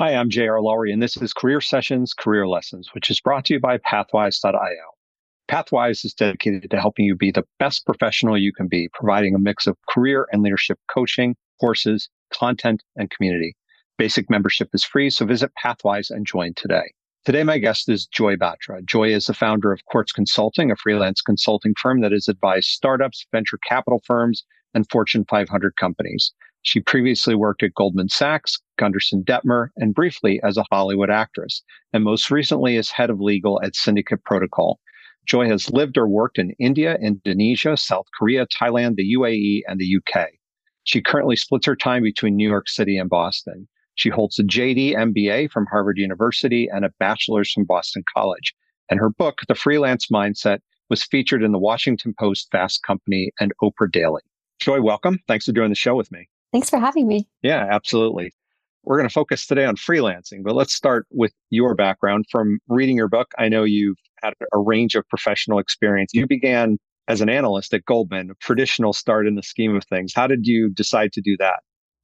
Hi, I'm J.R. Lowry, and this is Career Sessions Career Lessons, which is brought to you by Pathwise.io. Pathwise is dedicated to helping you be the best professional you can be, providing a mix of career and leadership coaching, courses, content, and community. Basic membership is free, so visit Pathwise and join today. Today, my guest is Joy Batra. Joy is the founder of Quartz Consulting, a freelance consulting firm that has advised startups, venture capital firms, and Fortune 500 companies. She previously worked at Goldman Sachs, Gunderson Dettmer, and briefly as a Hollywood actress, and most recently as head of legal at Syndicate Protocol. Joy has lived or worked in India, Indonesia, South Korea, Thailand, the UAE, and the UK. She currently splits her time between New York City and Boston. She holds a JD MBA from Harvard University and a bachelor's from Boston College. And her book, The Freelance Mindset, was featured in the Washington Post, Fast Company, and Oprah Daily. Joy, welcome. Thanks for doing the show with me. Thanks for having me. Yeah, absolutely. We're going to focus today on freelancing, but let's start with your background. From reading your book, I know you've had a range of professional experience. You began as an analyst at Goldman, a traditional start in the scheme of things. How did you decide to do that?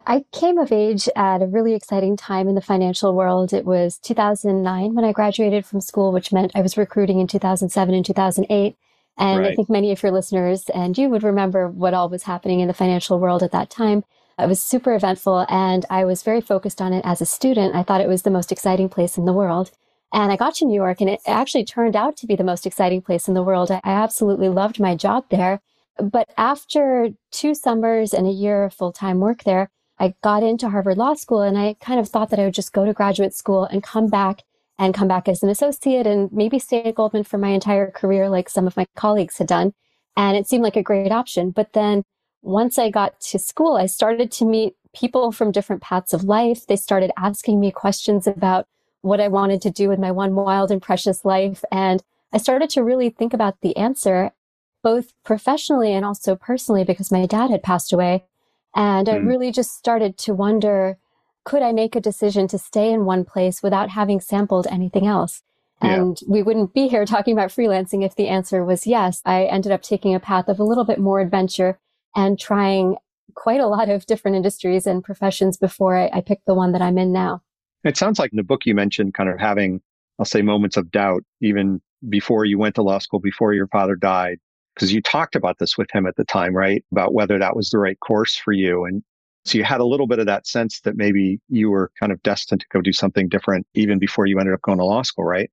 I came of age at a really exciting time in the financial world. It was 2009 when I graduated from school, which meant I was recruiting in 2007 and 2008. And right. I think many of your listeners and you would remember what all was happening in the financial world at that time. It was super eventful and I was very focused on it as a student. I thought it was the most exciting place in the world. And I got to New York and it actually turned out to be the most exciting place in the world. I absolutely loved my job there. But after two summers and a year of full time work there, I got into Harvard Law School and I kind of thought that I would just go to graduate school and come back and come back as an associate and maybe stay at Goldman for my entire career, like some of my colleagues had done. And it seemed like a great option. But then once I got to school, I started to meet people from different paths of life. They started asking me questions about what I wanted to do with my one wild and precious life. And I started to really think about the answer, both professionally and also personally, because my dad had passed away. And mm. I hmm. really just started to wonder, could I make a decision to stay in one place without having sampled anything else? And yeah. we wouldn't be here talking about freelancing if the answer was yes. I ended up taking a path of a little bit more adventure and trying quite a lot of different industries and professions before I, I picked the one that I'm in now. It sounds like in the book you mentioned kind of having, I'll say, moments of doubt even before you went to law school, before your father died, because you talked about this with him at the time, right? About whether that was the right course for you. And so you had a little bit of that sense that maybe you were kind of destined to go do something different even before you ended up going to law school, right?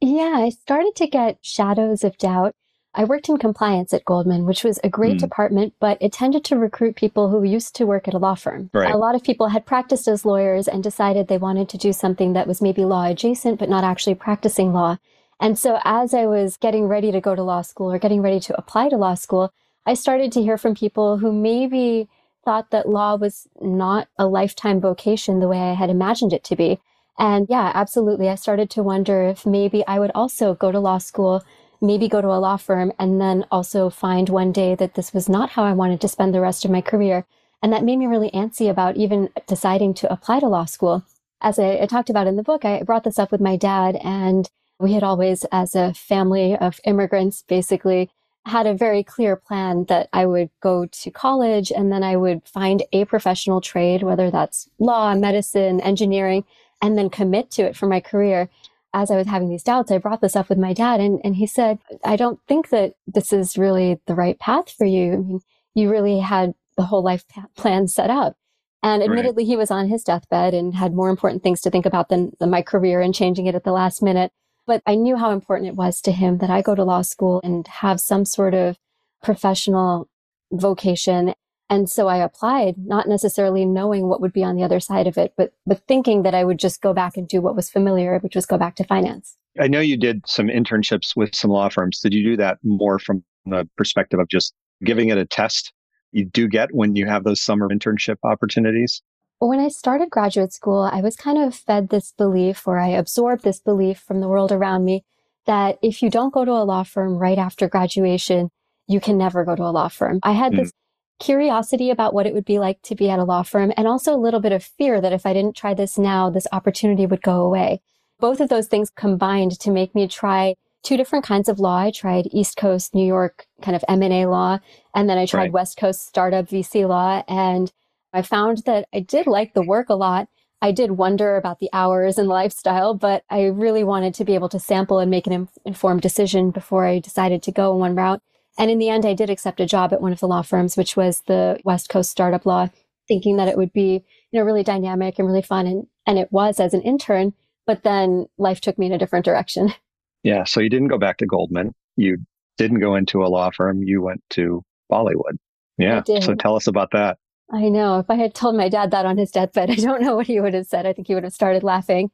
Yeah, I started to get shadows of doubt I worked in compliance at Goldman, which was a great mm. department, but it tended to recruit people who used to work at a law firm. Right. A lot of people had practiced as lawyers and decided they wanted to do something that was maybe law adjacent, but not actually practicing law. And so as I was getting ready to go to law school or getting ready to apply to law school, I started to hear from people who maybe thought that law was not a lifetime vocation the way I had imagined it to be. And yeah, absolutely. I started to wonder if maybe I would also go to law school maybe go to a law firm and then also find one day that this was not how I wanted to spend the rest of my career. And that made me really antsy about even deciding to apply to law school. As I, I talked about in the book, I brought this up with my dad and we had always, as a family of immigrants, basically had a very clear plan that I would go to college and then I would find a professional trade, whether that's law, medicine, engineering, and then commit to it for my career as I was having these doubts, I brought this up with my dad and, and he said, I don't think that this is really the right path for you. I mean, you really had the whole life plan set up. And admittedly, right. he was on his deathbed and had more important things to think about than, than my career and changing it at the last minute. But I knew how important it was to him that I go to law school and have some sort of professional vocation And so I applied, not necessarily knowing what would be on the other side of it, but, but thinking that I would just go back and do what was familiar, which was go back to finance. I know you did some internships with some law firms. Did you do that more from the perspective of just giving it a test you do get when you have those summer internship opportunities? When I started graduate school, I was kind of fed this belief, or I absorbed this belief from the world around me, that if you don't go to a law firm right after graduation, you can never go to a law firm. I had mm. this curiosity about what it would be like to be at a law firm and also a little bit of fear that if I didn't try this now, this opportunity would go away. Both of those things combined to make me try two different kinds of law. I tried East Coast, New York kind of M&A law, and then I tried right. West Coast startup VC law. And I found that I did like the work a lot. I did wonder about the hours and lifestyle, but I really wanted to be able to sample and make an informed decision before I decided to go one route. And in the end, I did accept a job at one of the law firms, which was the West Coast Startup Law, thinking that it would be, you know, really dynamic and really fun. And, and it was as an intern, but then life took me in a different direction. Yeah. So you didn't go back to Goldman. You didn't go into a law firm. You went to Bollywood. Yeah. So tell us about that. I know. If I had told my dad that on his deathbed, I don't know what he would have said. I think he would have started laughing.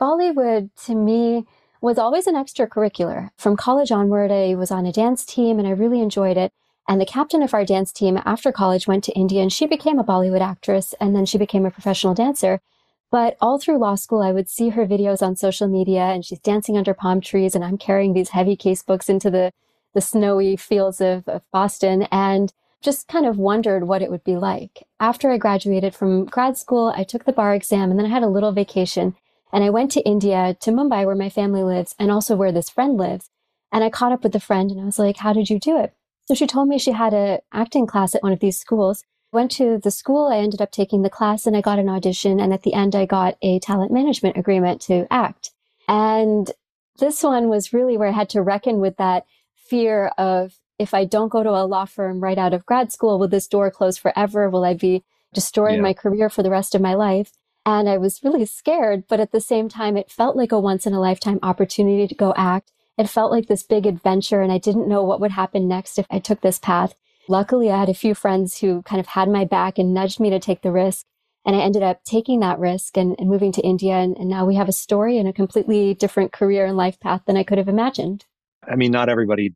Bollywood to me was always an extracurricular. From college onward, I was on a dance team and I really enjoyed it. And the captain of our dance team after college went to India and she became a Bollywood actress and then she became a professional dancer. But all through law school, I would see her videos on social media and she's dancing under palm trees and I'm carrying these heavy case books into the, the snowy fields of, of Boston and just kind of wondered what it would be like. After I graduated from grad school, I took the bar exam and then I had a little vacation and I went to India, to Mumbai, where my family lives, and also where this friend lives. And I caught up with the friend and I was like, How did you do it? So she told me she had an acting class at one of these schools. Went to the school, I ended up taking the class and I got an audition. And at the end, I got a talent management agreement to act. And this one was really where I had to reckon with that fear of if I don't go to a law firm right out of grad school, will this door close forever? Will I be destroying yeah. my career for the rest of my life? And I was really scared, but at the same time, it felt like a once in a lifetime opportunity to go act. It felt like this big adventure, and I didn't know what would happen next if I took this path. Luckily, I had a few friends who kind of had my back and nudged me to take the risk. And I ended up taking that risk and, and moving to India. And, and now we have a story and a completely different career and life path than I could have imagined. I mean, not everybody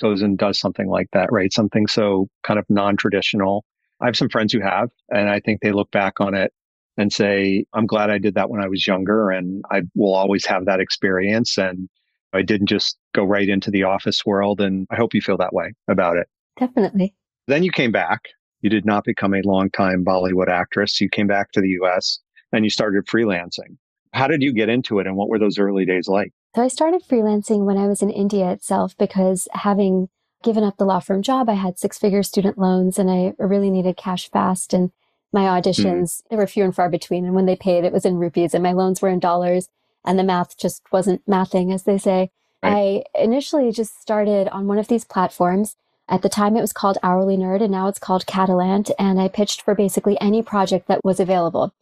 goes and does something like that, right? Something so kind of non traditional. I have some friends who have, and I think they look back on it and say, I'm glad I did that when I was younger and I will always have that experience. And I didn't just go right into the office world. And I hope you feel that way about it. Definitely. Then you came back. You did not become a long-time Bollywood actress. You came back to the US and you started freelancing. How did you get into it and what were those early days like? So I started freelancing when I was in India itself because having given up the law firm job, I had six figure student loans and I really needed cash fast. And my auditions, mm. they were few and far between. And when they paid, it was in rupees and my loans were in dollars and the math just wasn't mathing, as they say. Right. I initially just started on one of these platforms. At the time, it was called Hourly Nerd and now it's called Catalant. And I pitched for basically any project that was available.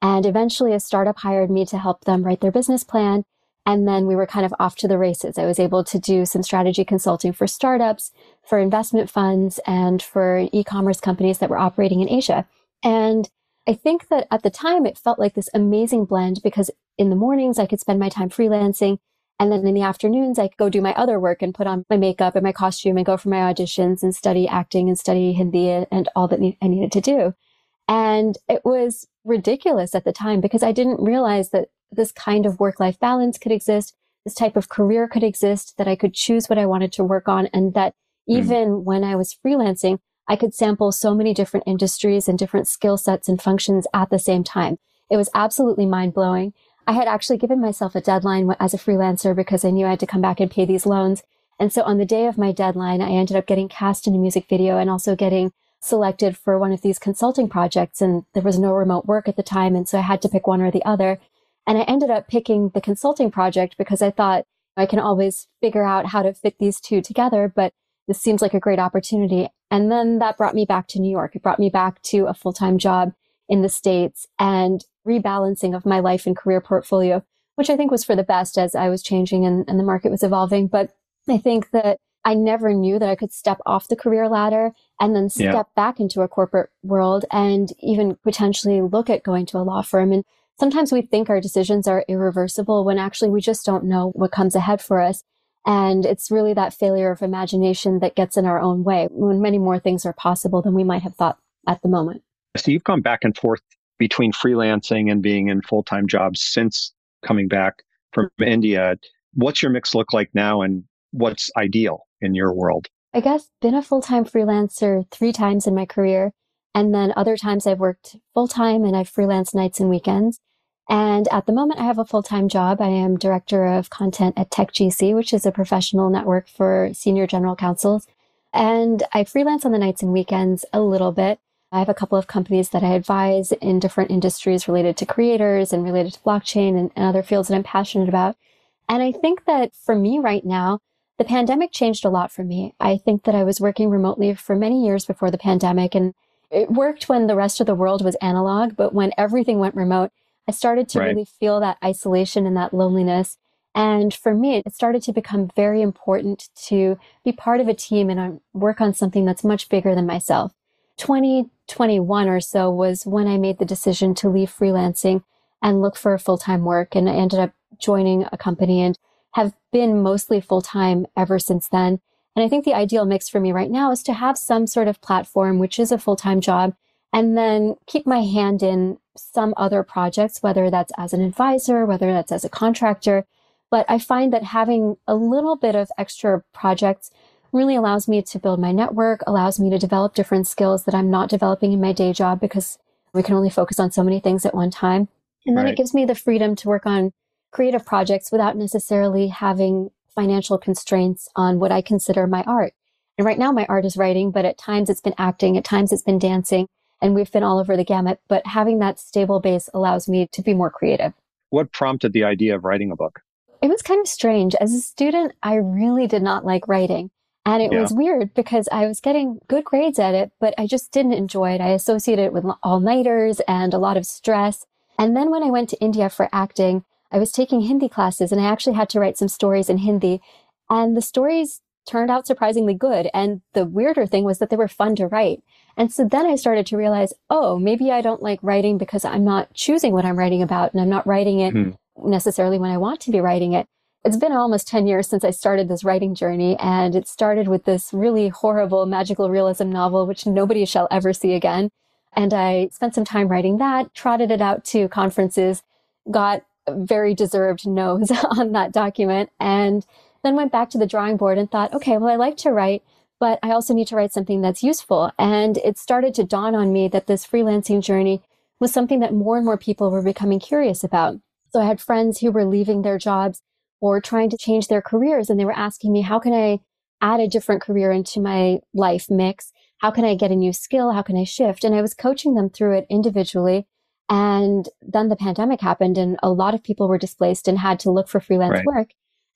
And eventually a startup hired me to help them write their business plan. And then we were kind of off to the races. I was able to do some strategy consulting for startups, for investment funds, and for e-commerce companies that were operating in Asia. And I think that at the time it felt like this amazing blend because in the mornings I could spend my time freelancing. And then in the afternoons, I could go do my other work and put on my makeup and my costume and go for my auditions and study acting and study Hindi and all that I needed to do. And it was ridiculous at the time because I didn't realize that this kind of work life balance could exist. This type of career could exist, that I could choose what I wanted to work on. And that hmm. even mm. when I was freelancing, I could sample so many different industries and different skill sets and functions at the same time. It was absolutely mind blowing. I had actually given myself a deadline as a freelancer because I knew I had to come back and pay these loans. And so on the day of my deadline, I ended up getting cast in a music video and also getting selected for one of these consulting projects. And there was no remote work at the time. And so I had to pick one or the other. And I ended up picking the consulting project because I thought I can always figure out how to fit these two together. But this seems like a great opportunity. And then that brought me back to New York. It brought me back to a full time job in the States and rebalancing of my life and career portfolio, which I think was for the best as I was changing and, and the market was evolving. But I think that I never knew that I could step off the career ladder and then step yeah. back into a corporate world and even potentially look at going to a law firm. And sometimes we think our decisions are irreversible when actually we just don't know what comes ahead for us. And it's really that failure of imagination that gets in our own way when many more things are possible than we might have thought at the moment. So you've gone back and forth between freelancing and being in full time jobs since coming back from India. What's your mix look like now and what's ideal in your world? I guess been a full time freelancer three times in my career. And then other times I've worked full time and I've freelanced nights and weekends. And at the moment, I have a full time job. I am director of content at TechGC, which is a professional network for senior general counsels. And I freelance on the nights and weekends a little bit. I have a couple of companies that I advise in different industries related to creators and related to blockchain and, and other fields that I'm passionate about. And I think that for me right now, the pandemic changed a lot for me. I think that I was working remotely for many years before the pandemic and it worked when the rest of the world was analog, but when everything went remote, I started to right. really feel that isolation and that loneliness. And for me, it started to become very important to be part of a team and um, work on something that's much bigger than myself. 2021 or so was when I made the decision to leave freelancing and look for full time work. And I ended up joining a company and have been mostly full time ever since then. And I think the ideal mix for me right now is to have some sort of platform, which is a full time job, and then keep my hand in some other projects, whether that's as an advisor, whether that's as a contractor. But I find that having a little bit of extra projects really allows me to build my network, allows me to develop different skills that I'm not developing in my day job because we can only focus on so many things at one time. And then right. it gives me the freedom to work on creative projects without necessarily having financial constraints on what I consider my art. And right now my art is writing, but at times it's been acting, at times it's been dancing, and we've been all over the gamut. But having that stable base allows me to be more creative. What prompted the idea of writing a book? It was kind of strange. As a student, I really did not like writing. And it yeah. was weird because I was getting good grades at it, but I just didn't enjoy it. I associated it with all nighters and a lot of stress. And then when I went to India for acting, I was taking Hindi classes and I actually had to write some stories in Hindi. And the stories turned out surprisingly good. And the weirder thing was that they were fun to write. And so then I started to realize, oh, maybe I don't like writing because I'm not choosing what I'm writing about and I'm not writing it hmm. necessarily when I want to be writing it. It's been almost 10 years since I started this writing journey, and it started with this really horrible magical realism novel, which nobody shall ever see again. And I spent some time writing that, trotted it out to conferences, got very deserved no's on that document, and then went back to the drawing board and thought, okay, well, I like to write, but I also need to write something that's useful. And it started to dawn on me that this freelancing journey was something that more and more people were becoming curious about. So I had friends who were leaving their jobs or trying to change their careers, and they were asking me, how can I add a different career into my life mix? How can I get a new skill? How can I shift? And I was coaching them through it individually and then the pandemic happened and a lot of people were displaced and had to look for freelance right. work.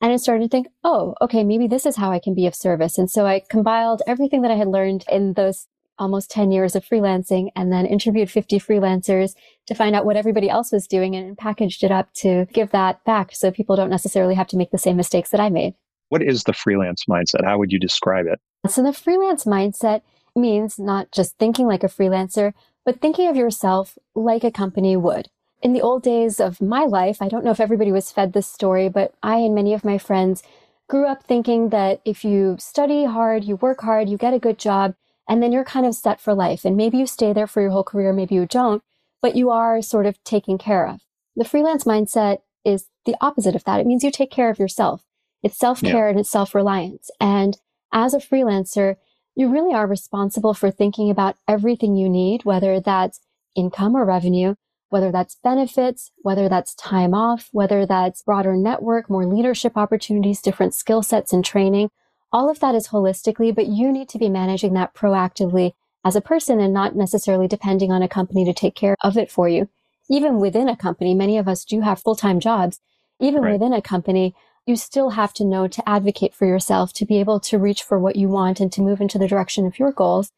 And I started to think, oh, okay, maybe this is how I can be of service. And so I compiled everything that I had learned in those almost 10 years of freelancing and then interviewed 50 freelancers to find out what everybody else was doing and packaged it up to give that back so people don't necessarily have to make the same mistakes that I made. What is the freelance mindset? How would you describe it? So the freelance mindset means not just thinking like a freelancer, but thinking of yourself like a company would. In the old days of my life, I don't know if everybody was fed this story, but I and many of my friends grew up thinking that if you study hard, you work hard, you get a good job, and then you're kind of set for life. And maybe you stay there for your whole career, maybe you don't, but you are sort of taken care of. The freelance mindset is the opposite of that. It means you take care of yourself. It's self care yeah. and it's self reliance. And as a freelancer, you really are responsible for thinking about everything you need, whether that's income or revenue, whether that's benefits, whether that's time off, whether that's broader network, more leadership opportunities, different skill sets and training. All of that is holistically, but you need to be managing that proactively as a person and not necessarily depending on a company to take care of it for you. Even within a company, many of us do have full-time jobs. Even right. within a company, you still have to know to advocate for yourself, to be able to reach for what you want and to move into the direction of your goals.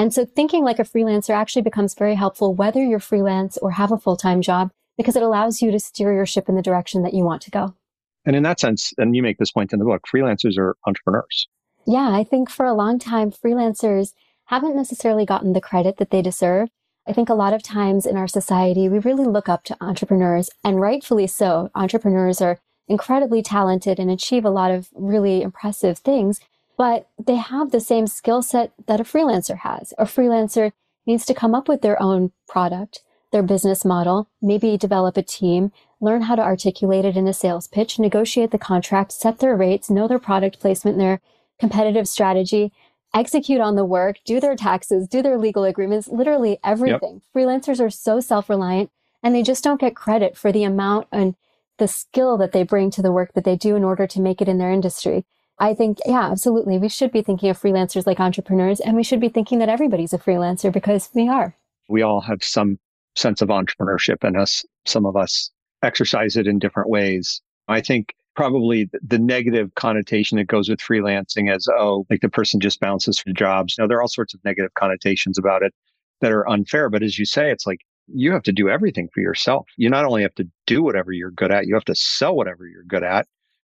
And so thinking like a freelancer actually becomes very helpful, whether you're freelance or have a full time job, because it allows you to steer your ship in the direction that you want to go. And in that sense, and you make this point in the book, freelancers are entrepreneurs. Yeah, I think for a long time, freelancers haven't necessarily gotten the credit that they deserve. I think a lot of times in our society, we really look up to entrepreneurs, and rightfully so. Entrepreneurs are incredibly talented and achieve a lot of really impressive things, but they have the same skill set that a freelancer has. A freelancer needs to come up with their own product, their business model, maybe develop a team, learn how to articulate it in a sales pitch, negotiate the contract, set their rates, know their product placement, their competitive strategy, execute on the work, do their taxes, do their legal agreements, literally everything. Yep. Freelancers are so self-reliant and they just don't get credit for the amount and the skill that they bring to the work that they do in order to make it in their industry. I think, yeah, absolutely. We should be thinking of freelancers like entrepreneurs and we should be thinking that everybody's a freelancer because we are. We all have some sense of entrepreneurship in us. Some of us exercise it in different ways. I think probably the negative connotation that goes with freelancing as, oh, like the person just bounces for jobs. Now, there are all sorts of negative connotations about it that are unfair. But as you say, it's like you have to do everything for yourself. You not only have to do whatever you're good at, you have to sell whatever you're good at.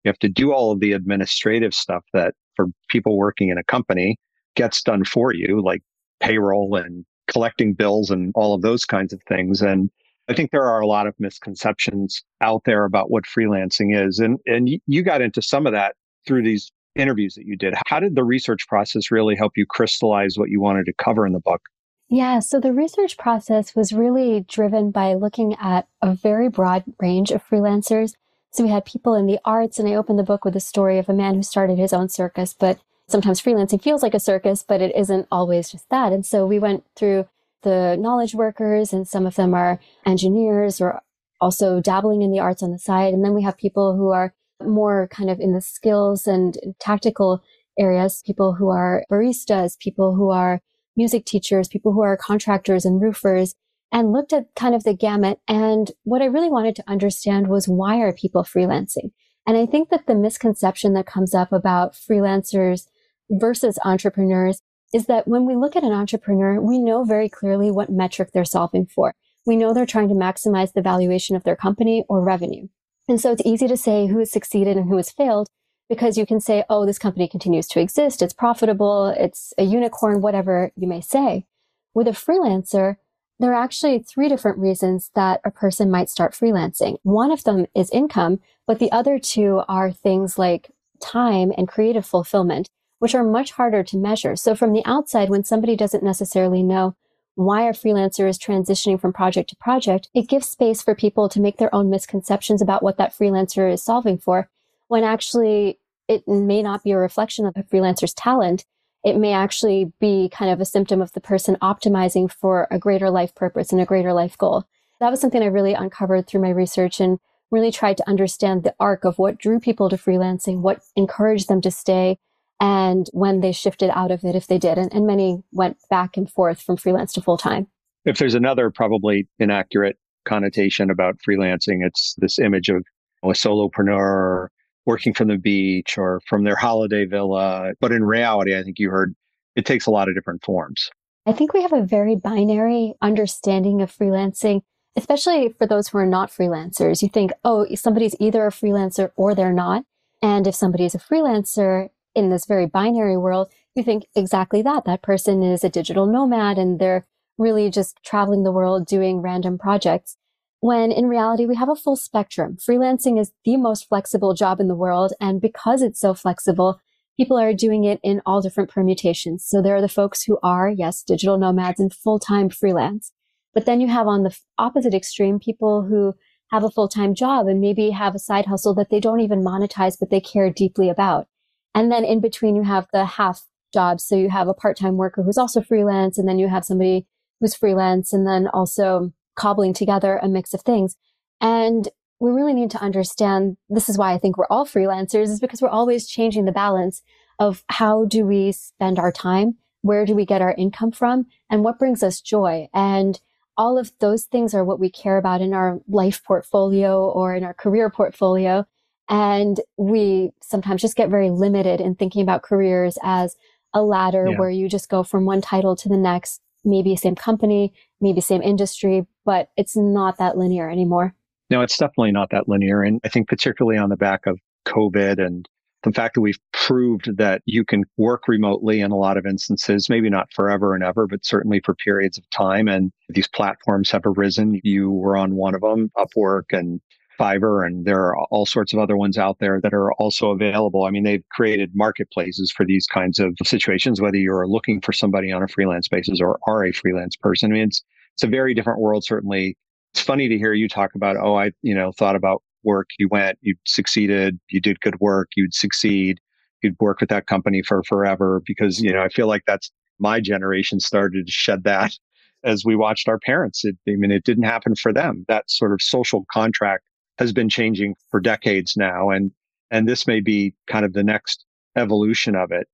You have to do all of the administrative stuff that for people working in a company gets done for you, like payroll and collecting bills and all of those kinds of things. And I think there are a lot of misconceptions out there about what freelancing is. And, and you got into some of that through these interviews that you did. How did the research process really help you crystallize what you wanted to cover in the book? Yeah, so the research process was really driven by looking at a very broad range of freelancers. So we had people in the arts, and I opened the book with a story of a man who started his own circus, but sometimes freelancing feels like a circus, but it isn't always just that. And so we went through the knowledge workers, and some of them are engineers or also dabbling in the arts on the side. And then we have people who are more kind of in the skills and tactical areas, people who are baristas, people who are music teachers, people who are contractors and roofers, and looked at kind of the gamut. And what I really wanted to understand was why are people freelancing? And I think that the misconception that comes up about freelancers versus entrepreneurs is that when we look at an entrepreneur, we know very clearly what metric they're solving for. We know they're trying to maximize the valuation of their company or revenue. And so it's easy to say who has succeeded and who has failed because you can say, oh, this company continues to exist. It's profitable. It's a unicorn, whatever you may say. With a freelancer, there are actually three different reasons that a person might start freelancing. One of them is income, but the other two are things like time and creative fulfillment which are much harder to measure. So from the outside, when somebody doesn't necessarily know why a freelancer is transitioning from project to project, it gives space for people to make their own misconceptions about what that freelancer is solving for, when actually it may not be a reflection of the freelancer's talent. It may actually be kind of a symptom of the person optimizing for a greater life purpose and a greater life goal. That was something I really uncovered through my research and really tried to understand the arc of what drew people to freelancing, what encouraged them to stay, and when they shifted out of it, if they did. And, and many went back and forth from freelance to full time. If there's another probably inaccurate connotation about freelancing, it's this image of a solopreneur working from the beach or from their holiday villa. But in reality, I think you heard it takes a lot of different forms. I think we have a very binary understanding of freelancing, especially for those who are not freelancers. You think, oh, somebody's either a freelancer or they're not. And if somebody is a freelancer, in this very binary world, you think exactly that. That person is a digital nomad and they're really just traveling the world doing random projects. When in reality, we have a full spectrum. Freelancing is the most flexible job in the world. And because it's so flexible, people are doing it in all different permutations. So there are the folks who are, yes, digital nomads and full-time freelance. But then you have on the opposite extreme, people who have a full-time job and maybe have a side hustle that they don't even monetize, but they care deeply about. And then in between, you have the half jobs. So you have a part time worker who's also freelance, and then you have somebody who's freelance, and then also cobbling together a mix of things. And we really need to understand this is why I think we're all freelancers, is because we're always changing the balance of how do we spend our time? Where do we get our income from? And what brings us joy? And all of those things are what we care about in our life portfolio or in our career portfolio. And we sometimes just get very limited in thinking about careers as a ladder yeah. where you just go from one title to the next, maybe same company, maybe same industry, but it's not that linear anymore. No, it's definitely not that linear. And I think particularly on the back of COVID and the fact that we've proved that you can work remotely in a lot of instances, maybe not forever and ever, but certainly for periods of time. And these platforms have arisen. You were on one of them, Upwork and Fiverr, and there are all sorts of other ones out there that are also available. I mean, they've created marketplaces for these kinds of situations, whether you're looking for somebody on a freelance basis or are a freelance person. I mean, it's, it's a very different world, certainly. It's funny to hear you talk about, oh, I, you know, thought about work. You went, you succeeded, you did good work, you'd succeed, you'd work with that company for forever because, you know, I feel like that's my generation started to shed that as we watched our parents. It, I mean, it didn't happen for them. That sort of social contract has been changing for decades now. And, and this may be kind of the next evolution of it.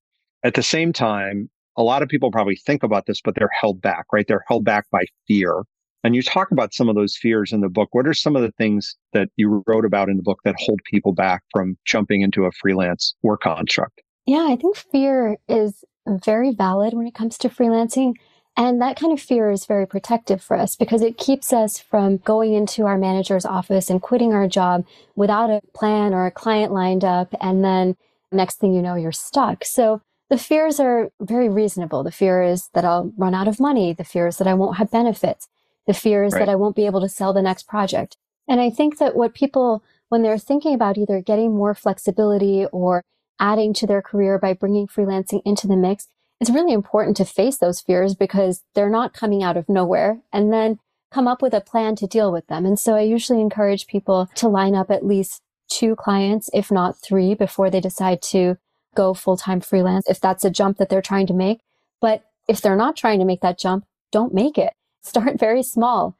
At the same time, a lot of people probably think about this, but they're held back, right? They're held back by fear. And you talk about some of those fears in the book. What are some of the things that you wrote about in the book that hold people back from jumping into a freelance work construct? Yeah, I think fear is very valid when it comes to freelancing. And that kind of fear is very protective for us because it keeps us from going into our manager's office and quitting our job without a plan or a client lined up. And then next thing you know, you're stuck. So the fears are very reasonable. The fear is that I'll run out of money. The fear is that I won't have benefits. The fear is right. that I won't be able to sell the next project. And I think that what people, when they're thinking about either getting more flexibility or adding to their career by bringing freelancing into the mix, it's really important to face those fears because they're not coming out of nowhere and then come up with a plan to deal with them. And so I usually encourage people to line up at least two clients, if not three, before they decide to go full time freelance, if that's a jump that they're trying to make. But if they're not trying to make that jump, don't make it. Start very small.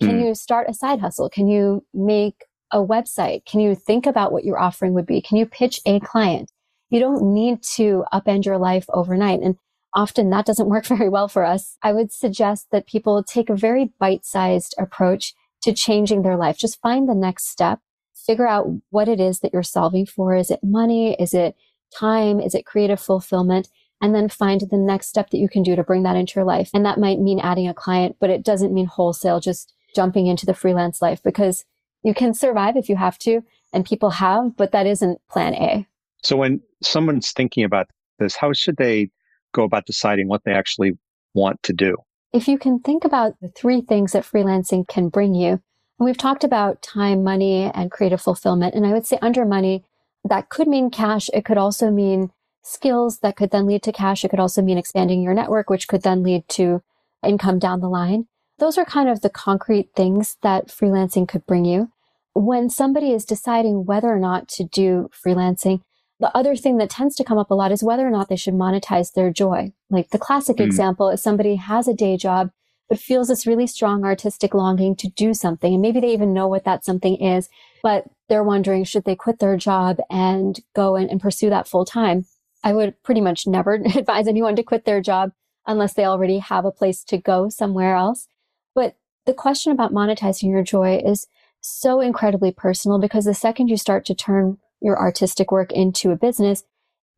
Can mm. you start a side hustle? Can you make a website? Can you think about what your offering would be? Can you pitch a client? You don't need to upend your life overnight. And often that doesn't work very well for us. I would suggest that people take a very bite sized approach to changing their life. Just find the next step, figure out what it is that you're solving for. Is it money? Is it time? Is it creative fulfillment? And then find the next step that you can do to bring that into your life. And that might mean adding a client, but it doesn't mean wholesale just jumping into the freelance life because you can survive if you have to, and people have, but that isn't plan A. So when someone's thinking about this, how should they go about deciding what they actually want to do? If you can think about the three things that freelancing can bring you, and we've talked about time, money, and creative fulfillment. And I would say under money, that could mean cash. It could also mean skills that could then lead to cash. It could also mean expanding your network, which could then lead to income down the line. Those are kind of the concrete things that freelancing could bring you. When somebody is deciding whether or not to do freelancing, the other thing that tends to come up a lot is whether or not they should monetize their joy. Like the classic mm. example is somebody has a day job, but feels this really strong artistic longing to do something. And maybe they even know what that something is, but they're wondering, should they quit their job and go and, and pursue that full time? I would pretty much never advise anyone to quit their job unless they already have a place to go somewhere else. But the question about monetizing your joy is so incredibly personal because the second you start to turn your artistic work into a business,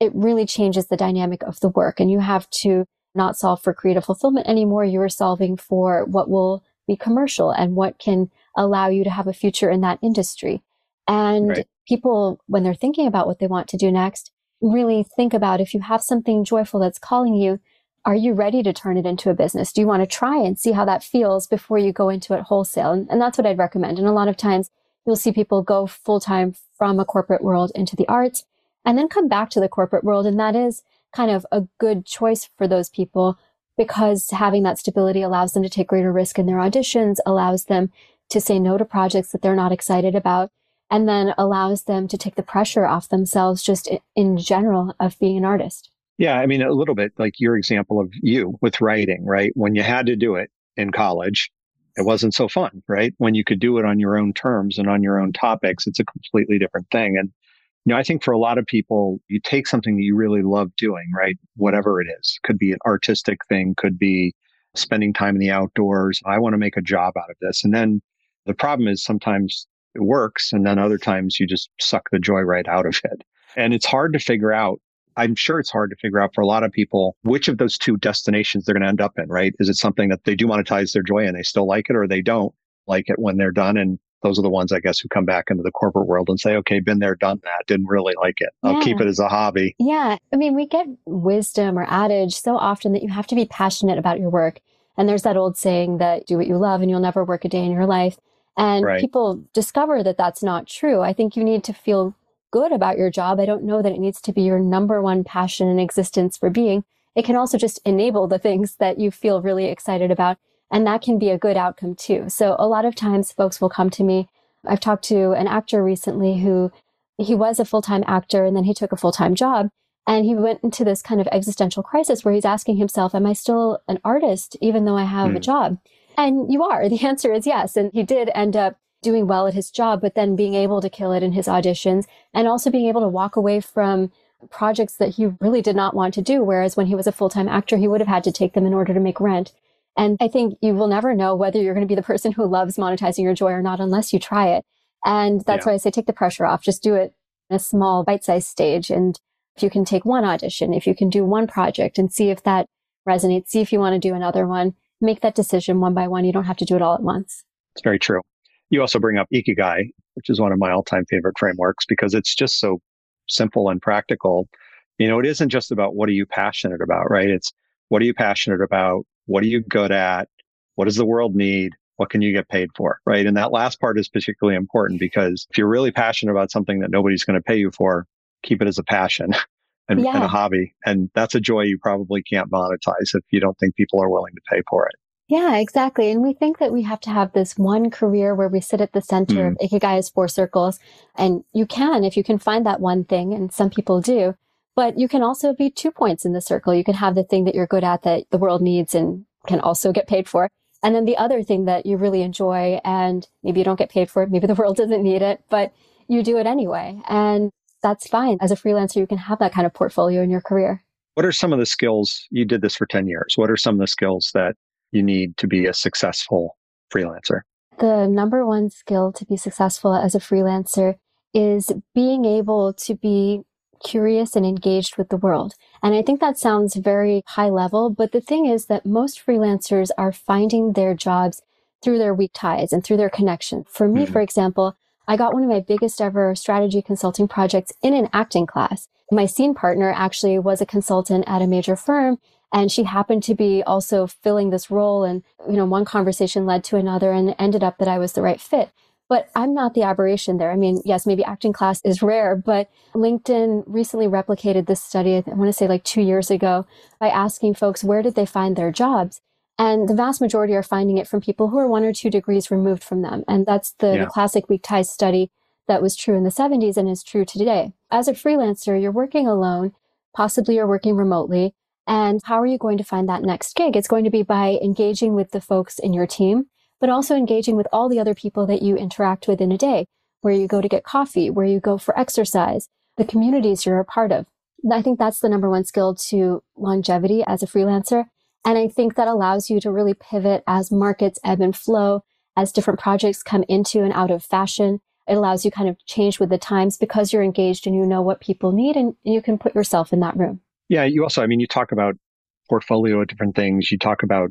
it really changes the dynamic of the work. And you have to not solve for creative fulfillment anymore. You are solving for what will be commercial and what can allow you to have a future in that industry. And right. people, when they're thinking about what they want to do next, really think about if you have something joyful that's calling you, are you ready to turn it into a business? Do you want to try and see how that feels before you go into it wholesale? And, and that's what I'd recommend. And a lot of times you'll see people go full time from a corporate world into the arts and then come back to the corporate world. And that is kind of a good choice for those people because having that stability allows them to take greater risk in their auditions, allows them to say no to projects that they're not excited about, and then allows them to take the pressure off themselves just in general of being an artist. Yeah, I mean, a little bit like your example of you with writing, right? When you had to do it in college, it wasn't so fun, right? When you could do it on your own terms and on your own topics, it's a completely different thing. And, you know, I think for a lot of people, you take something that you really love doing, right? Whatever it is, could be an artistic thing, could be spending time in the outdoors. I want to make a job out of this. And then the problem is sometimes it works. And then other times you just suck the joy right out of it. And it's hard to figure out I'm sure it's hard to figure out for a lot of people which of those two destinations they're going to end up in, right? Is it something that they do monetize their joy and they still like it or they don't like it when they're done? And those are the ones I guess who come back into the corporate world and say, okay, been there, done that, didn't really like it. I'll yeah. keep it as a hobby. Yeah. I mean, we get wisdom or adage so often that you have to be passionate about your work. And there's that old saying that do what you love and you'll never work a day in your life. And right. people discover that that's not true. I think you need to feel good about your job. I don't know that it needs to be your number one passion and existence for being. It can also just enable the things that you feel really excited about. And that can be a good outcome too. So a lot of times folks will come to me. I've talked to an actor recently who he was a full-time actor and then he took a full-time job and he went into this kind of existential crisis where he's asking himself, am I still an artist even though I have mm. a hmm. job? And you are. The answer is yes. And he did end up doing well at his job, but then being able to kill it in his auditions and also being able to walk away from projects that he really did not want to do. Whereas when he was a full-time actor, he would have had to take them in order to make rent. And I think you will never know whether you're going to be the person who loves monetizing your joy or not unless you try it. And that's yeah. why I say take the pressure off. Just do it in a small bite-sized stage. And if you can take one audition, if you can do one project and see if that resonates, see if you want to do another one, make that decision one by one. You don't have to do it all at once. It's very true. You also bring up Ikigai, which is one of my all-time favorite frameworks because it's just so simple and practical. You know, it isn't just about what are you passionate about, right? It's what are you passionate about? What are you good at? What does the world need? What can you get paid for? Right. And that last part is particularly important because if you're really passionate about something that nobody's going to pay you for, keep it as a passion and, yeah. and a hobby. And that's a joy you probably can't monetize if you don't think people are willing to pay for it. Yeah, exactly. And we think that we have to have this one career where we sit at the center mm. of Ikigai's four circles. And you can, if you can find that one thing, and some people do, but you can also be two points in the circle. You can have the thing that you're good at that the world needs and can also get paid for. And then the other thing that you really enjoy and maybe you don't get paid for it. Maybe the world doesn't need it, but you do it anyway. And that's fine. As a freelancer, you can have that kind of portfolio in your career. What are some of the skills? You did this for 10 years. What are some of the skills that you need to be a successful freelancer? The number one skill to be successful as a freelancer is being able to be curious and engaged with the world. And I think that sounds very high level, but the thing is that most freelancers are finding their jobs through their weak ties and through their connection. For me, mm-hmm. for example, I got one of my biggest ever strategy consulting projects in an acting class. My scene partner actually was a consultant at a major firm and she happened to be also filling this role and you know one conversation led to another and it ended up that I was the right fit. But I'm not the aberration there. I mean, yes, maybe acting class is rare, but LinkedIn recently replicated this study, I want to say like two years ago, by asking folks where did they find their jobs? And the vast majority are finding it from people who are one or two degrees removed from them. And that's the, yeah. the classic weak ties study that was true in the 70s and is true today. As a freelancer, you're working alone, possibly you're working remotely. And how are you going to find that next gig? It's going to be by engaging with the folks in your team but also engaging with all the other people that you interact with in a day, where you go to get coffee, where you go for exercise, the communities you're a part of. I think that's the number one skill to longevity as a freelancer. And I think that allows you to really pivot as markets ebb and flow, as different projects come into and out of fashion. It allows you kind of change with the times because you're engaged and you know what people need and you can put yourself in that room. Yeah. You also, I mean, you talk about portfolio of different things. You talk about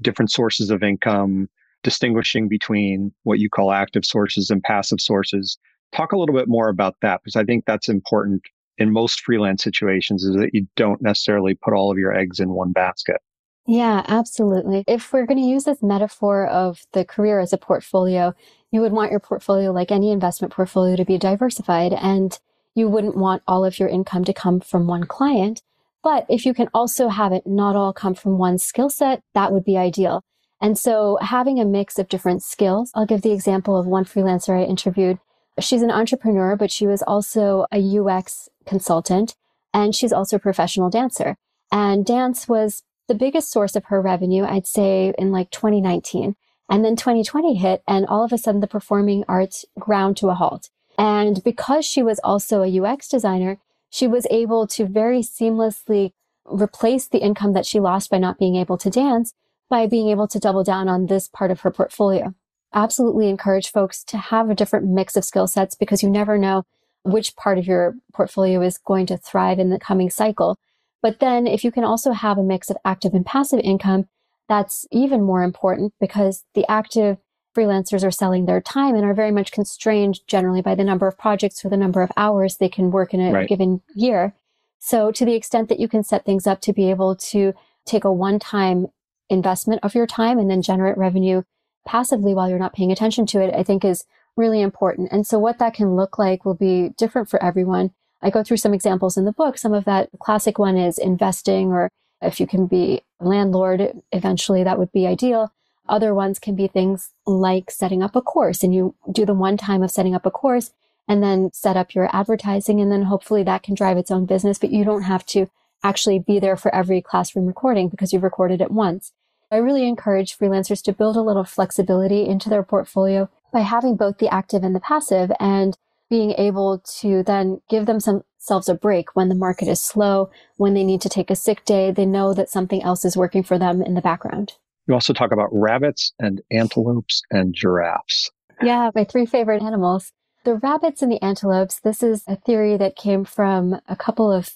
different sources of income, distinguishing between what you call active sources and passive sources. Talk a little bit more about that because I think that's important in most freelance situations is that you don't necessarily put all of your eggs in one basket. Yeah, absolutely. If we're going to use this metaphor of the career as a portfolio, you would want your portfolio, like any investment portfolio, to be diversified and you wouldn't want all of your income to come from one client. But if you can also have it not all come from one skill set, that would be ideal. And so having a mix of different skills, I'll give the example of one freelancer I interviewed. She's an entrepreneur, but she was also a UX consultant and she's also a professional dancer. And dance was the biggest source of her revenue, I'd say in like 2019. And then 2020 hit and all of a sudden the performing arts ground to a halt. And because she was also a UX designer, she was able to very seamlessly replace the income that she lost by not being able to dance by being able to double down on this part of her portfolio. Absolutely encourage folks to have a different mix of skill sets because you never know which part of your portfolio is going to thrive in the coming cycle. But then if you can also have a mix of active and passive income, that's even more important because the active freelancers are selling their time and are very much constrained generally by the number of projects or the number of hours they can work in a right. given year. So to the extent that you can set things up to be able to take a one-time investment of your time and then generate revenue passively while you're not paying attention to it, I think is really important. And so what that can look like will be different for everyone. I go through some examples in the book. Some of that classic one is investing, or if you can be a landlord, eventually that would be ideal. Other ones can be things like setting up a course and you do the one time of setting up a course and then set up your advertising. And then hopefully that can drive its own business, but you don't have to actually be there for every classroom recording because you've recorded it once. I really encourage freelancers to build a little flexibility into their portfolio by having both the active and the passive and being able to then give themselves a break when the market is slow, when they need to take a sick day, they know that something else is working for them in the background. You also talk about rabbits and antelopes and giraffes. Yeah, my three favorite animals. The rabbits and the antelopes, this is a theory that came from a couple of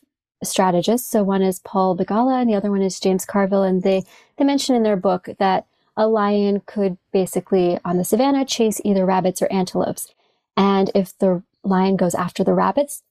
strategists. So one is Paul Begala and the other one is James Carville. And they, they mention in their book that a lion could basically on the savannah chase either rabbits or antelopes. And if the lion goes after the rabbits,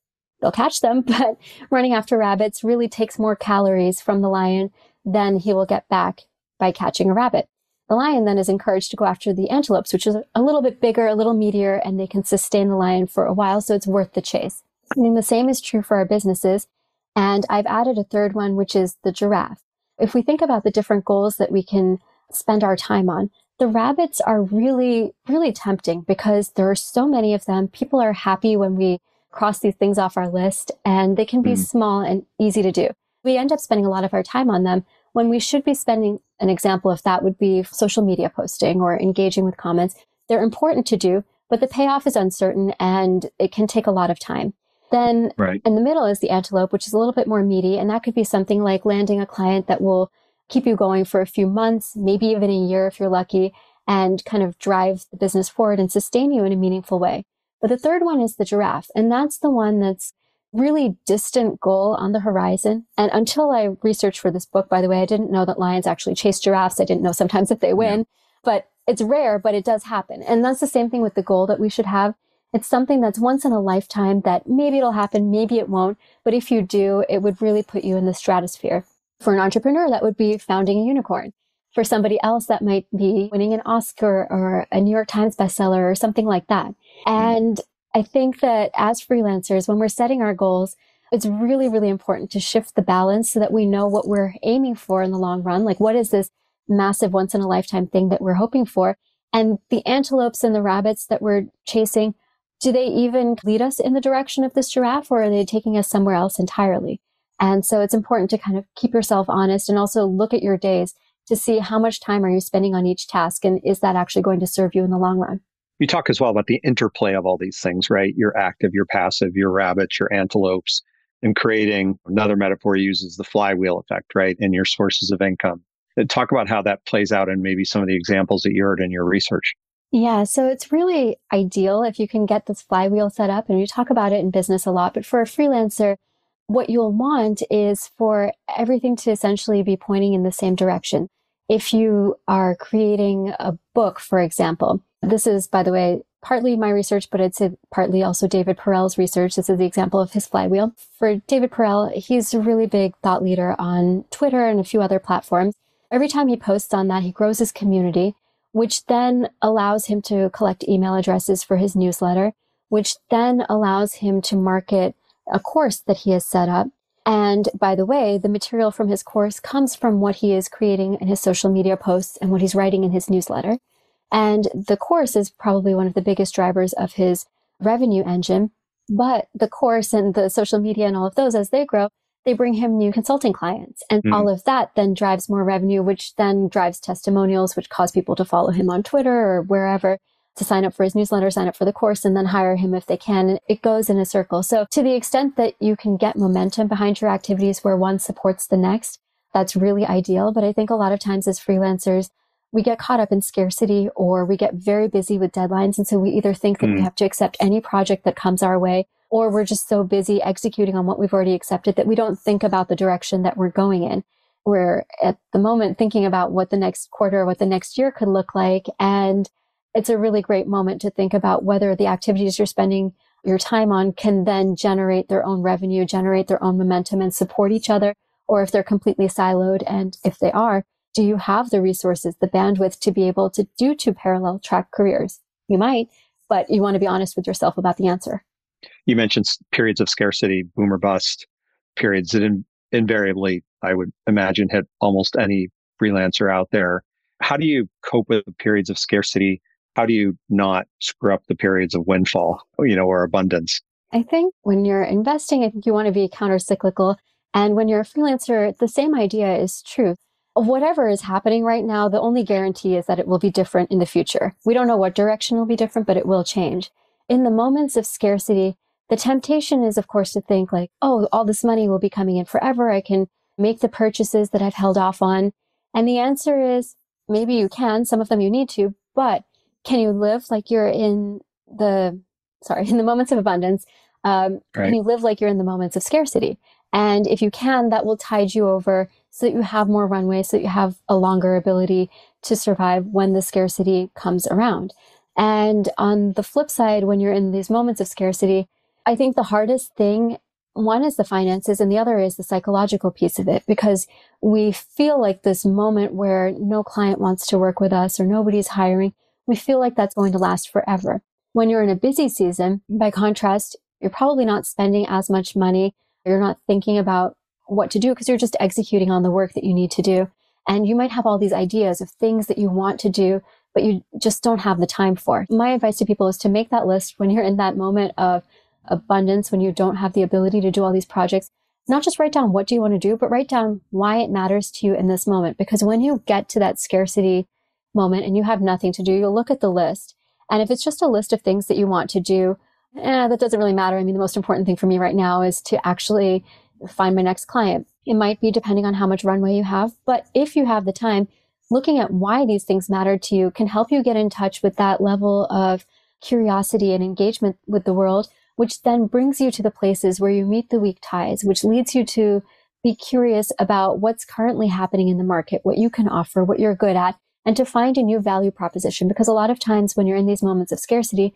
they'll catch them. But running after rabbits really takes more calories from the lion than he will get back by catching a rabbit. The lion then is encouraged to go after the antelopes, which is a little bit bigger, a little meatier, and they can sustain the lion for a while, so it's worth the chase. I mean, the same is true for our businesses. And I've added a third one, which is the giraffe. If we think about the different goals that we can spend our time on, the rabbits are really, really tempting because there are so many of them. People are happy when we cross these things off our list and they can be mm. small and easy to do. We end up spending a lot of our time on them when we should be spending an example of that would be social media posting or engaging with comments. They're important to do, but the payoff is uncertain and it can take a lot of time. Then right. in the middle is the antelope, which is a little bit more meaty. And that could be something like landing a client that will keep you going for a few months, maybe even a year if you're lucky, and kind of drive the business forward and sustain you in a meaningful way. But the third one is the giraffe. And that's the one that's really distant goal on the horizon. And until I researched for this book, by the way, I didn't know that lions actually chase giraffes. I didn't know sometimes if they win, yeah. but it's rare, but it does happen. And that's the same thing with the goal that we should have. It's something that's once in a lifetime that maybe it'll happen, maybe it won't. But if you do, it would really put you in the stratosphere. For an entrepreneur, that would be founding a unicorn. For somebody else, that might be winning an Oscar or a New York Times bestseller or something like that. Mm-hmm. And I think that as freelancers, when we're setting our goals, it's really, really important to shift the balance so that we know what we're aiming for in the long run. Like, what is this massive once in a lifetime thing that we're hoping for? And the antelopes and the rabbits that we're chasing, do they even lead us in the direction of this giraffe or are they taking us somewhere else entirely? And so it's important to kind of keep yourself honest and also look at your days to see how much time are you spending on each task and is that actually going to serve you in the long run? You talk as well about the interplay of all these things, right? Your active, your passive, your rabbits, your antelopes, and creating another metaphor uses the flywheel effect, right? And your sources of income. Talk about how that plays out and maybe some of the examples that you heard in your research. Yeah, so it's really ideal if you can get this flywheel set up. And we talk about it in business a lot, but for a freelancer, what you'll want is for everything to essentially be pointing in the same direction. If you are creating a book, for example, this is, by the way, partly my research, but it's partly also David Perell's research. This is the example of his flywheel. For David Perell, he's a really big thought leader on Twitter and a few other platforms. Every time he posts on that, he grows his community, which then allows him to collect email addresses for his newsletter, which then allows him to market a course that he has set up. And by the way, the material from his course comes from what he is creating in his social media posts and what he's writing in his newsletter. And the course is probably one of the biggest drivers of his revenue engine. But the course and the social media and all of those, as they grow, they bring him new consulting clients. And mm. all of that then drives more revenue, which then drives testimonials, which cause people to follow him on Twitter or wherever to sign up for his newsletter, sign up for the course, and then hire him if they can. It goes in a circle. So to the extent that you can get momentum behind your activities where one supports the next, that's really ideal. But I think a lot of times as freelancers, we get caught up in scarcity or we get very busy with deadlines. And so we either think that mm. we hmm. have to accept any project that comes our way, or we're just so busy executing on what we've already accepted that we don't think about the direction that we're going in. We're at the moment thinking about what the next quarter, or what the next year could look like. And it's a really great moment to think about whether the activities you're spending your time on can then generate their own revenue, generate their own momentum and support each other, or if they're completely siloed. And if they are, do you have the resources, the bandwidth to be able to do two parallel track careers? You might, but you want to be honest with yourself about the answer. You mentioned periods of scarcity, boom or bust, periods that in, invariably, I would imagine, hit almost any freelancer out there. How do you cope with periods of scarcity? How do you not screw up the periods of windfall, you know, or abundance? I think when you're investing, I think you want to be counter cyclical. And when you're a freelancer, the same idea is true. Whatever is happening right now, the only guarantee is that it will be different in the future. We don't know what direction will be different, but it will change. In the moments of scarcity, the temptation is, of course, to think like, oh, all this money will be coming in forever. I can make the purchases that I've held off on. And the answer is maybe you can. Some of them you need to, but can you live like you're in the, sorry, in the moments of abundance? Um, right. Can you live like you're in the moments of scarcity? And if you can, that will tide you over so that you have more runway, so that you have a longer ability to survive when the scarcity comes around. And on the flip side, when you're in these moments of scarcity, I think the hardest thing, one is the finances and the other is the psychological piece of it because we feel like this moment where no client wants to work with us or nobody's hiring, we feel like that's going to last forever. When you're in a busy season, by contrast, you're probably not spending as much money. You're not thinking about what to do because you're just executing on the work that you need to do. And you might have all these ideas of things that you want to do, but you just don't have the time for. My advice to people is to make that list when you're in that moment of abundance when you don't have the ability to do all these projects. Not just write down what do you want to do, but write down why it matters to you in this moment. Because when you get to that scarcity moment and you have nothing to do, you'll look at the list. And if it's just a list of things that you want to do, eh, that doesn't really matter. I mean, the most important thing for me right now is to actually find my next client. It might be depending on how much runway you have, but if you have the time, looking at why these things matter to you can help you get in touch with that level of curiosity and engagement with the world which then brings you to the places where you meet the weak ties, which leads you to be curious about what's currently happening in the market, what you can offer, what you're good at, and to find a new value proposition. Because a lot of times when you're in these moments of scarcity,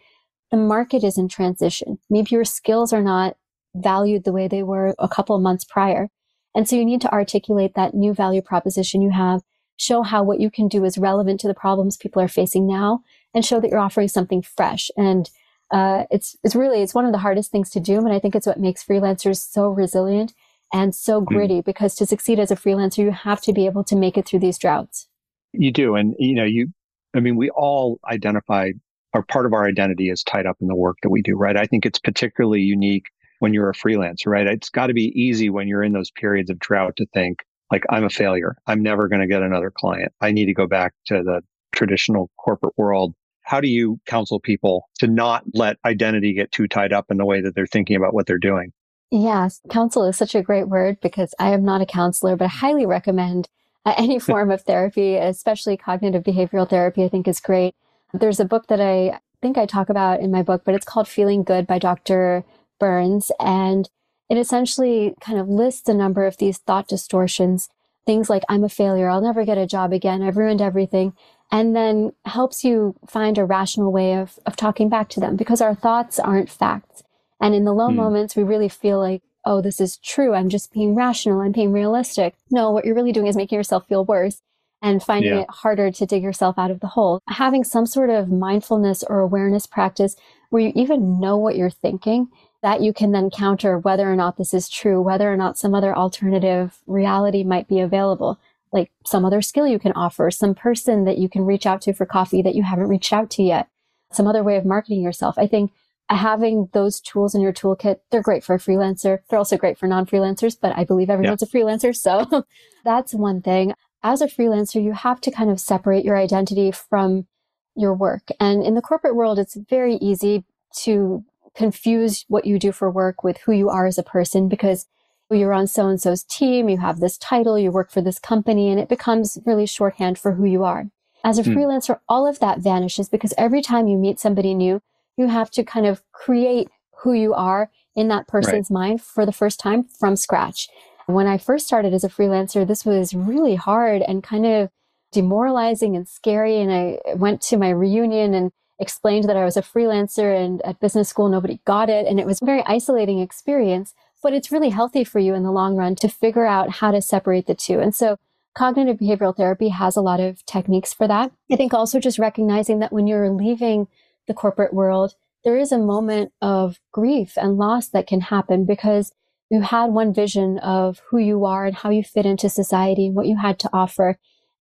the market is in transition. Maybe your skills are not valued the way they were a couple of months prior. And so you need to articulate that new value proposition you have, show how what you can do is relevant to the problems people are facing now, and show that you're offering something fresh and uh, it's it's really it's one of the hardest things to do, and I think it's what makes freelancers so resilient and so hmm. gritty. Mm. Because to succeed as a freelancer, you have to be able to make it through these droughts. You do, and you know, you. I mean, we all identify, or part of our identity is tied up in the work that we do, right? I think it's particularly unique when you're a freelancer, right? It's got to be easy when you're in those periods of drought to think like I'm a failure. I'm never going to get another client. I need to go back to the traditional corporate world how do you counsel people to not let identity get too tied up in the way that they're thinking about what they're doing? Yes, counsel is such a great word because I am not a counselor, but I highly recommend any form of therapy, especially cognitive behavioral therapy, I think is great. There's a book that I think I talk about in my book, but it's called Feeling Good by Dr. Burns. And it essentially kind of lists a number of these thought distortions, things like, I'm a failure. I'll never get a job again. I've ruined everything and then helps you find a rational way of, of talking back to them because our thoughts aren't facts. And in the low mm. moments, we really feel like, oh, this is true. I'm just being rational. I'm being realistic. No, what you're really doing is making yourself feel worse and finding yeah. it harder to dig yourself out of the hole. Having some sort of mindfulness or awareness practice where you even know what you're thinking that you can then counter whether or not this is true, whether or not some other alternative reality might be available like some other skill you can offer, some person that you can reach out to for coffee that you haven't reached out to yet, some other way of marketing yourself. I think having those tools in your toolkit, they're great for a freelancer. They're also great for non-freelancers, but I believe everyone's yeah. a freelancer. So that's one thing. As a freelancer, you have to kind of separate your identity from your work. And in the corporate world, it's very easy to confuse what you do for work with who you are as a person because you're on so and so's team, you have this title, you work for this company, and it becomes really shorthand for who you are. As a mm. freelancer, all of that vanishes because every time you meet somebody new, you have to kind of create who you are in that person's right. mind for the first time from scratch. When I first started as a freelancer, this was really hard and kind of demoralizing and scary. And I went to my reunion and explained that I was a freelancer and at business school, nobody got it. And it was a very isolating experience, but it's really healthy for you in the long run to figure out how to separate the two. And so cognitive behavioral therapy has a lot of techniques for that. I think also just recognizing that when you're leaving the corporate world, there is a moment of grief and loss that can happen because you had one vision of who you are and how you fit into society and what you had to offer.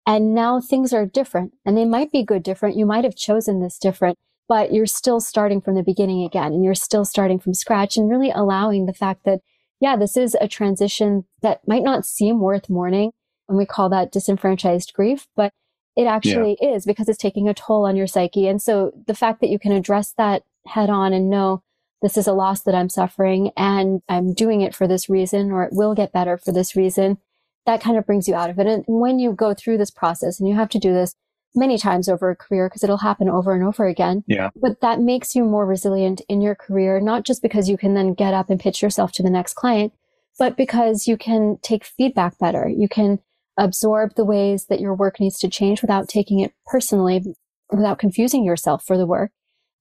And now things are different and they might be good different. You might have chosen this different, but you're still starting from the beginning again and you're still starting from scratch and really allowing the fact that, yeah, this is a transition that might not seem worth mourning. And we call that disenfranchised grief, but it actually yeah. is because it's taking a toll on your psyche. And so the fact that you can address that head on and know this is a loss that I'm suffering and I'm doing it for this reason, or it will get better for this reason that kind of brings you out of it. And when you go through this process, and you have to do this many times over a career because it'll happen over and over again. Yeah. But that makes you more resilient in your career, not just because you can then get up and pitch yourself to the next client, but because you can take feedback better. You can absorb the ways that your work needs to change without taking it personally, without confusing yourself for the work.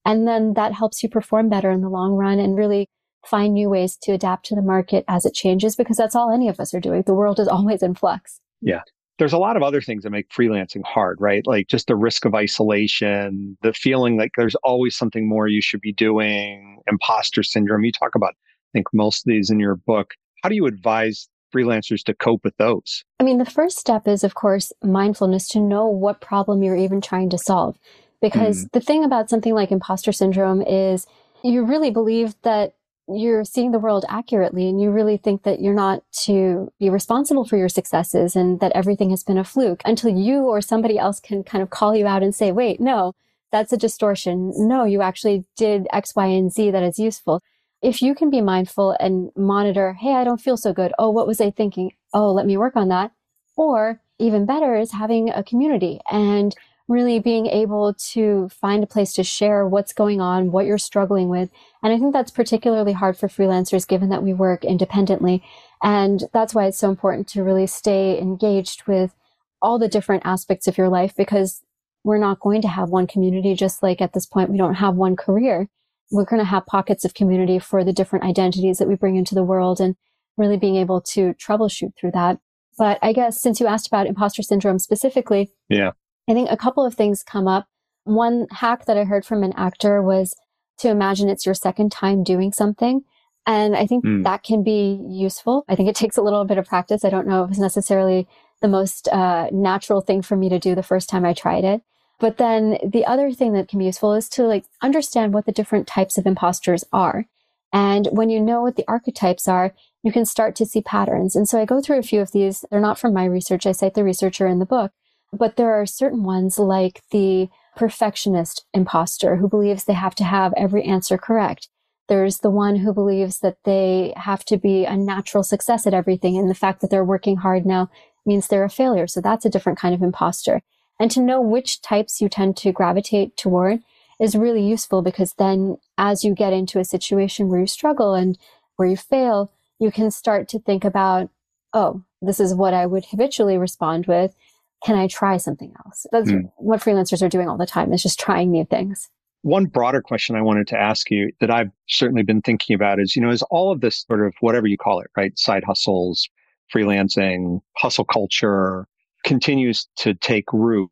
And then that helps you perform better in the long run and really find new ways to adapt to the market as it changes because that's all any of us are doing. The world is always in flux. Yeah. There's a lot of other things that make freelancing hard, right? Like just the risk of isolation, the feeling like there's always something more you should be doing, imposter syndrome. You talk about, I think, most of these in your book. How do you advise freelancers to cope with those? I mean, the first step is, of course, mindfulness to know what problem you're even trying to solve. Because mm. the thing about something like imposter syndrome is you really believe that you're seeing the world accurately and you really think that you're not to be responsible for your successes and that everything has been a fluke until you or somebody else can kind of call you out and say, wait, no, that's a distortion. No, you actually did X, Y, and Z that is useful. If you can be mindful and monitor, hey, I don't feel so good. Oh, what was I thinking? Oh, let me work on that. Or even better is having a community and really being able to find a place to share what's going on, what you're struggling with. And I think that's particularly hard for freelancers given that we work independently. And that's why it's so important to really stay engaged with all the different aspects of your life because we're not going to have one community, just like at this point, we don't have one career. We're going to have pockets of community for the different identities that we bring into the world and really being able to troubleshoot through that. But I guess since you asked about imposter syndrome specifically, yeah. I think a couple of things come up. One hack that I heard from an actor was to imagine it's your second time doing something. And I think mm. that can be useful. I think it takes a little bit of practice. I don't know if it's necessarily the most uh, natural thing for me to do the first time I tried it. But then the other thing that can be useful is to like understand what the different types of imposters are. And when you know what the archetypes are, you can start to see patterns. And so I go through a few of these. They're not from my research. I cite the researcher in the book, but there are certain ones like the perfectionist imposter who believes they have to have every answer correct. There's the one who believes that they have to be a natural success at everything. And the fact that they're working hard now means they're a failure. So that's a different kind of imposter. And to know which types you tend to gravitate toward is really useful because then as you get into a situation where you struggle and where you fail, you can start to think about, oh, this is what I would habitually respond with can I try something else? That's mm. what freelancers are doing all the time is just trying new things. One broader question I wanted to ask you that I've certainly been thinking about is, you know, is all of this sort of whatever you call it, right? Side hustles, freelancing, hustle culture continues to take root.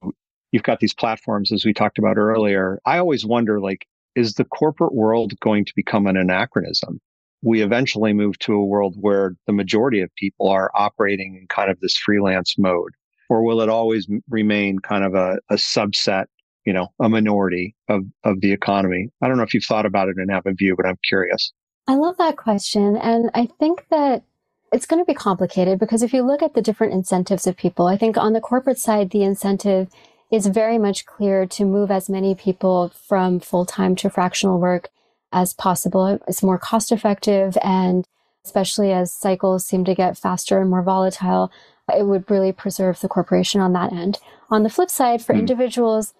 You've got these platforms, as we talked about earlier. I always wonder, like, is the corporate world going to become an anachronism? We eventually move to a world where the majority of people are operating in kind of this freelance mode or will it always remain kind of a, a subset, you know, a minority of, of the economy? I don't know if you've thought about it and have a view, but I'm curious. I love that question. And I think that it's going to be complicated because if you look at the different incentives of people, I think on the corporate side, the incentive is very much clear to move as many people from full time to fractional work as possible. It's more cost effective and especially as cycles seem to get faster and more volatile, it would really preserve the corporation on that end. On the flip side, for mm. individuals,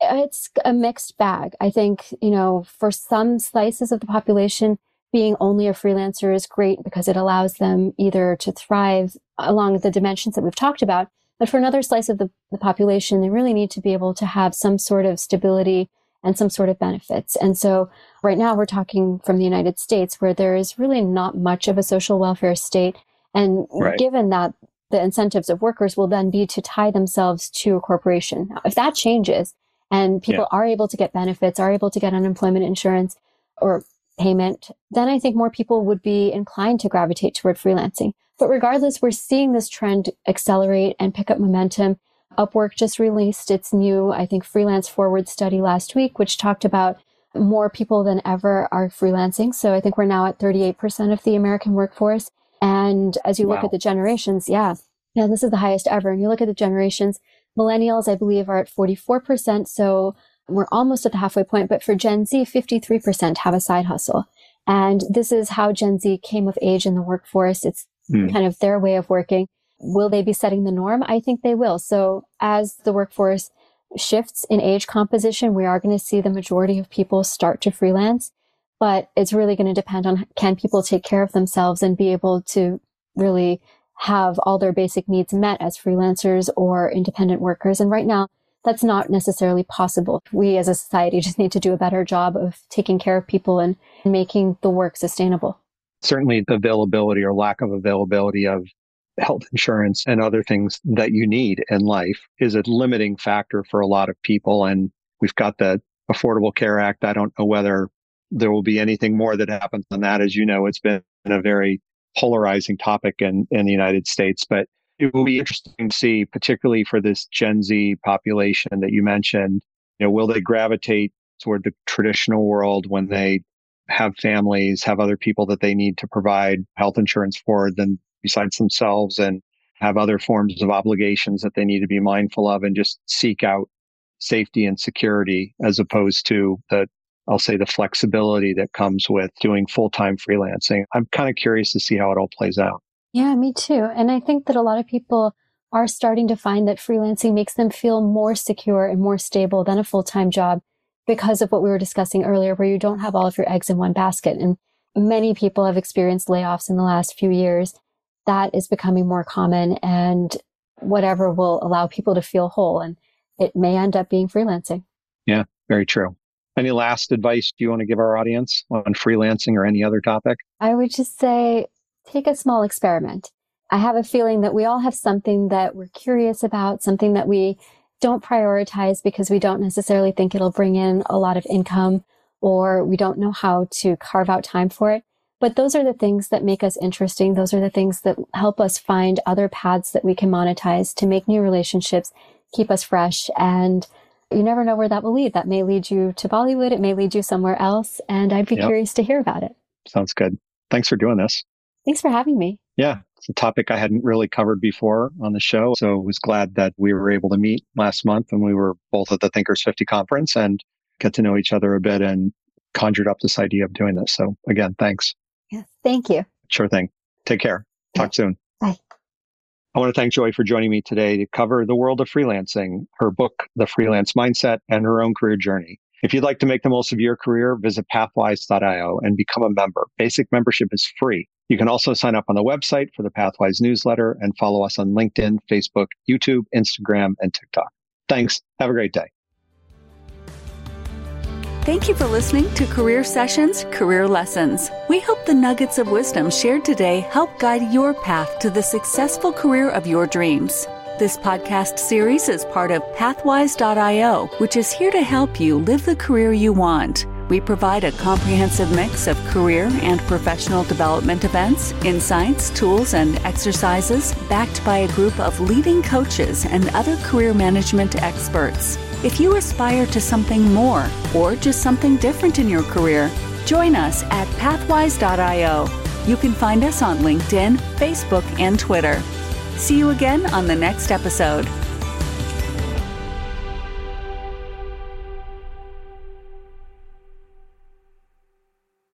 it's a mixed bag. I think, you know, for some slices of the population, being only a freelancer is great because it allows them either to thrive along the dimensions that we've talked about, But for another slice of the, the population, they really need to be able to have some sort of stability and some sort of benefits. And so right now we're talking from the United States where there is really not much of a social welfare state. And right. given that the incentives of workers will then be to tie themselves to a corporation. Now, if that changes and people yeah. are able to get benefits, are able to get unemployment insurance or payment, then I think more people would be inclined to gravitate toward freelancing. But regardless, we're seeing this trend accelerate and pick up momentum. Upwork just released its new, I think, freelance forward study last week, which talked about more people than ever are freelancing. So I think we're now at 38% of the American workforce. And as you wow. look at the generations, yeah, yeah, this is the highest ever. And you look at the generations, millennials, I believe, are at 44%. So we're almost at the halfway point. But for Gen Z, 53% have a side hustle. And this is how Gen Z came of age in the workforce. It's mm. kind of their way of working. Will they be setting the norm? I think they will. So as the workforce shifts in age composition, we are going to see the majority of people start to freelance but it's really going to depend on can people take care of themselves and be able to really have all their basic needs met as freelancers or independent workers. And right now, that's not necessarily possible. We as a society just need to do a better job of taking care of people and making the work sustainable. Certainly, the availability or lack of availability of health insurance and other things that you need in life is a limiting factor for a lot of people. And we've got the Affordable Care Act. I don't know whether there will be anything more that happens on that. As you know, it's been a very polarizing topic in, in the United States, but it will be interesting to see, particularly for this Gen Z population that you mentioned, you know, will they gravitate toward the traditional world when they have families, have other people that they need to provide health insurance for than besides themselves and have other forms of obligations that they need to be mindful of and just seek out safety and security as opposed to the I'll say the flexibility that comes with doing full time freelancing. I'm kind of curious to see how it all plays out. Yeah, me too. And I think that a lot of people are starting to find that freelancing makes them feel more secure and more stable than a full time job because of what we were discussing earlier, where you don't have all of your eggs in one basket. And many people have experienced layoffs in the last few years. That is becoming more common and whatever will allow people to feel whole. And it may end up being freelancing. Yeah, very true. Any last advice do you want to give our audience on freelancing or any other topic? I would just say take a small experiment. I have a feeling that we all have something that we're curious about, something that we don't prioritize because we don't necessarily think it'll bring in a lot of income or we don't know how to carve out time for it. But those are the things that make us interesting. Those are the things that help us find other paths that we can monetize to make new relationships, keep us fresh and you never know where that will lead. That may lead you to Bollywood. It may lead you somewhere else. And I'd be yep. curious to hear about it. Sounds good. Thanks for doing this. Thanks for having me. Yeah, it's a topic I hadn't really covered before on the show. So I was glad that we were able to meet last month when we were both at the Thinkers 50 conference and get to know each other a bit and conjured up this idea of doing this. So again, thanks. Yes, thank you. Sure thing. Take care. Talk soon. Bye. I want to thank Joy for joining me today to cover the world of freelancing, her book, The Freelance Mindset, and her own career journey. If you'd like to make the most of your career, visit pathwise.io and become a member. Basic membership is free. You can also sign up on the website for the Pathwise newsletter and follow us on LinkedIn, Facebook, YouTube, Instagram, and TikTok. Thanks. Have a great day. Thank you for listening to Career Sessions Career Lessons. We hope the nuggets of wisdom shared today help guide your path to the successful career of your dreams. This podcast series is part of Pathwise.io, which is here to help you live the career you want. We provide a comprehensive mix of career and professional development events, insights, tools, and exercises backed by a group of leading coaches and other career management experts. If you aspire to something more or just something different in your career, join us at pathwise.io. You can find us on LinkedIn, Facebook, and Twitter. See you again on the next episode.